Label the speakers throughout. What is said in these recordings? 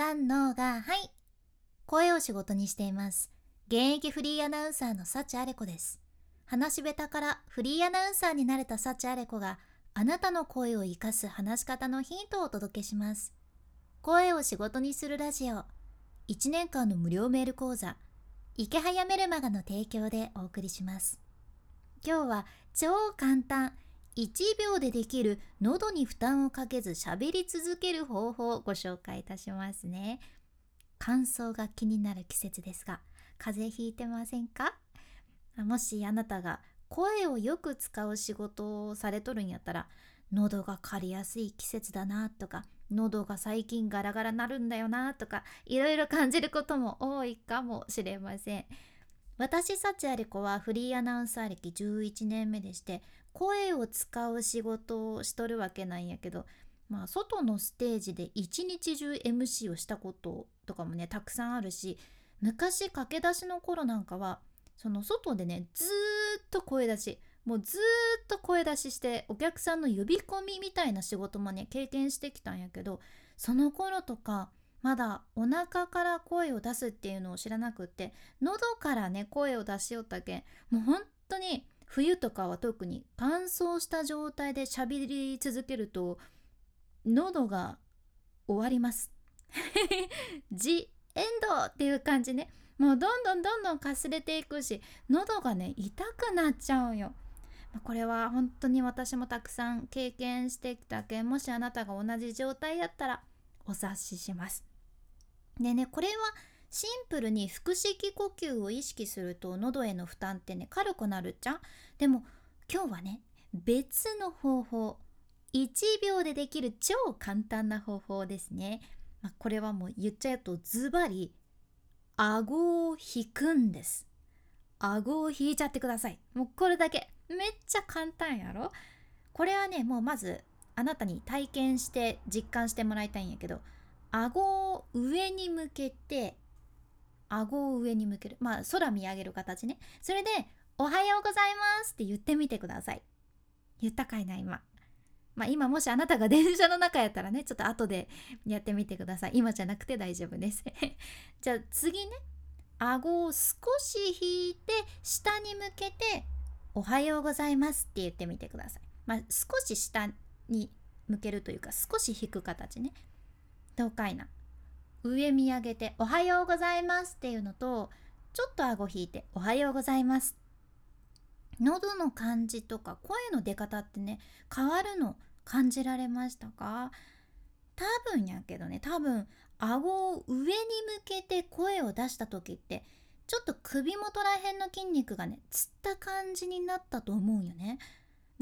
Speaker 1: 三のがはい。声を仕事にしています。現役フリーアナウンサーの幸あれ子です。話し下手からフリーアナウンサーになれた幸あれ子があなたの声を生かす話し方のヒントをお届けします。声を仕事にするラジオ。1年間の無料メール講座。池早メルマガの提供でお送りします。今日は超簡単1秒でできる喉に負担をかけず喋り続ける方法をご紹介いたしますね。乾燥が気になる季節ですが風邪ひいてませんか？もしあなたが声をよく使う仕事をされとるんやったら喉が枯れやすい季節だなとか喉が最近ガラガラなるんだよなとかいろいろ感じることも多いかもしれません。私幸あれ子はフリーアナウンサー歴11年目でして声を使う仕事をしとるわけなんやけどまあ外のステージで一日中 MC をしたこととかもねたくさんあるし昔駆け出しの頃なんかはその外でねずっと声出しもうずっと声出ししてお客さんの呼び込みみたいな仕事もね経験してきたんやけどその頃とかまだお腹から声を出すっていうのを知らなくって喉からね声を出しよったけんもう本当に冬とかは特に乾燥した状態で喋り続けると喉が終わります。ジエンドっていう感じね。もうどんどんどんどんかすれていくし喉がね痛くなっちゃうよ。これは本当に私もたくさん経験してきたけんもしあなたが同じ状態やったらお察しします。でねこれはシンプルに腹式呼吸を意識すると喉への負担ってね軽くなるじゃん。でも今日はね別の方法1秒でできる超簡単な方法ですね、まあ、これはもう言っちゃうとズバリ顎を引くんです。顎を引いちゃってください。もうこれだけ。めっちゃ簡単やろ？これはねもうまずあなたに体験して実感してもらいたいんやけど顎を上に向けて顎を上に向ける。まあ空見上げる形ね。それで「おはようございます」って言ってみてください。言ったかいな今。まあ今もしあなたが電車の中やったらねちょっと後でやってみてください。今じゃなくて大丈夫です。じゃあ次ね。顎を少し引いて下に向けて「おはようございます」って言ってみてください。まあ少し下に向けるというか少し引く形ね。どうかいな上見上げて「おはようございます」っていうのとちょっと顎引いて「おはようございます」喉の感じとか声の出方ってね変わるの感じられましたか？多分やけどね多分顎を上に向けて声を出した時ってちょっと首元ら辺の筋肉がねつった感じになったと思うよね。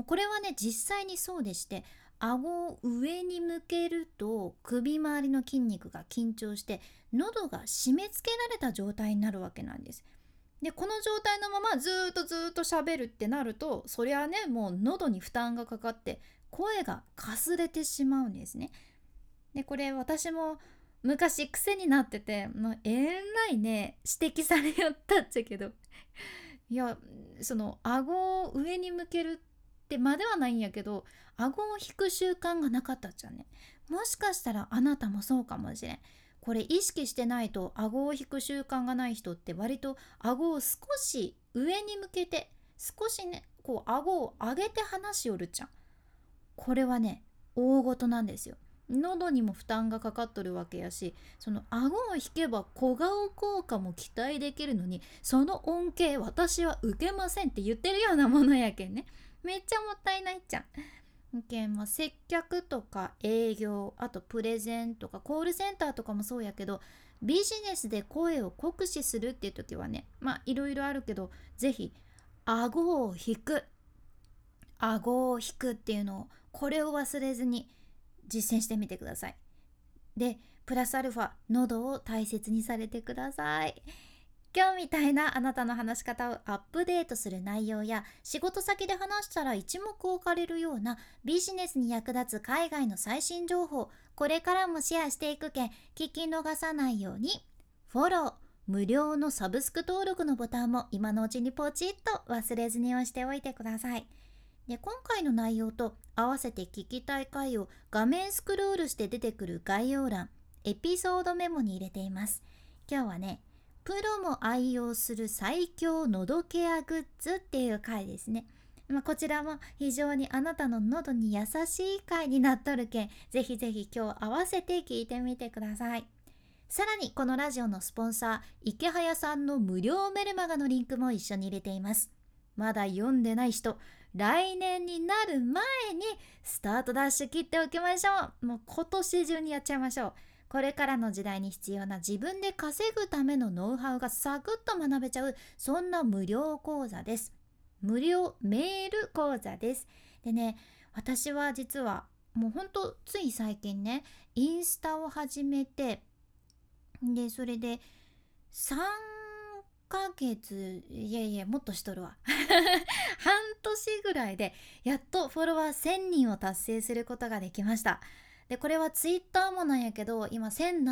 Speaker 1: これはね実際にそうでして顎を上に向けると首周りの筋肉が緊張して喉が締め付けられた状態になるわけなんです。でこの状態のままずっとずっと喋るってなるとそりゃねもう喉に負担がかかって声がかすれてしまうんですね。でこれ私も昔癖になっててもうえらいね指摘されよったっちゃけどいやその顎を上に向けるってまではないんやけど顎を引く習慣がなかったっちゃね。もしかしたらあなたもそうかもしれん。これ意識してないと顎を引く習慣がない人って割と顎を少し上に向けて少しねこう顎を上げて話しよるじゃん。これはね大事なんですよ。喉にも負担がかかっとるわけやしその顎を引けば小顔効果も期待できるのにその恩恵私は受けませんって言ってるようなものやけんね。めっちゃもったいないじゃん。けんまあ、接客とか営業あとプレゼンとかコールセンターとかもそうやけどビジネスで声を酷使するっていう時はねまあいろいろあるけど是非顎を引く顎を引くっていうのをこれを忘れずに実践してみてください。でプラスアルファ喉を大切にされてください。今日みたいなあなたの話し方をアップデートする内容や仕事先で話したら一目置かれるようなビジネスに役立つ海外の最新情報これからもシェアしていくけん聞き逃さないように。フォロー。無料のサブスク登録のボタンも今のうちにポチッと忘れずに押しておいてください。で今回の内容と合わせて聞きたい回を画面スクロールして出てくる概要欄エピソードメモに入れています。今日はねプロも愛用する最強喉ケアグッズっていう回ですね。まあ、こちらも非常にあなたの喉に優しい回になっとるけんぜひぜひ今日合わせて聞いてみてください。さらにこのラジオのスポンサー池早さんの無料メルマガのリンクも一緒に入れています。まだ読んでない人来年になる前にスタートダッシュ切っておきましょう。もう今年中にやっちゃいましょう。これからの時代に必要な自分で稼ぐためのノウハウがサクッと学べちゃうそんな無料講座です。無料メール講座です。でね私は実はもうほんとつい最近ねインスタを始めてでそれで3ヶ月いやいやもっとしとるわ。半年ぐらいでやっとフォロワー1000人を達成することができました。でこれはツイッターもなんやけど今1700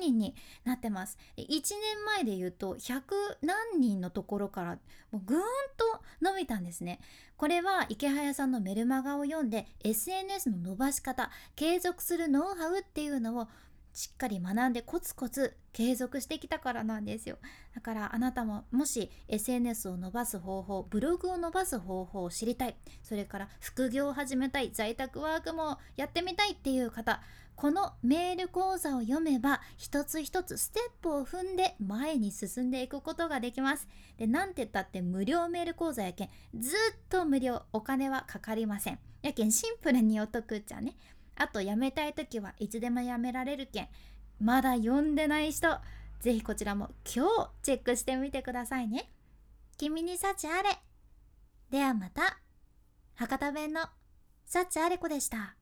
Speaker 1: 人になってます。1年前で言うと100何人のところからもうぐーんと伸びたんですね。これは池早さんのメルマガを読んで SNS の伸ばし方継続するノウハウっていうのをしっかり学んでコツコツ継続してきたからなんですよ。だからあなたももし SNS を伸ばす方法ブログを伸ばす方法を知りたい。それから副業を始めたい在宅ワークもやってみたいっていう方。このメール講座を読めば一つ一つステップを踏んで前に進んでいくことができます。でなんて言ったって無料メール講座やけんずっと無料。お金はかかりません。やけんシンプルにお得っちゃね。あと辞めたい時はいつでも辞められるけんまだ読んでない人ぜひこちらも今日チェックしてみてくださいね。君に幸あれ。ではまた。博多弁の幸あれ子でした。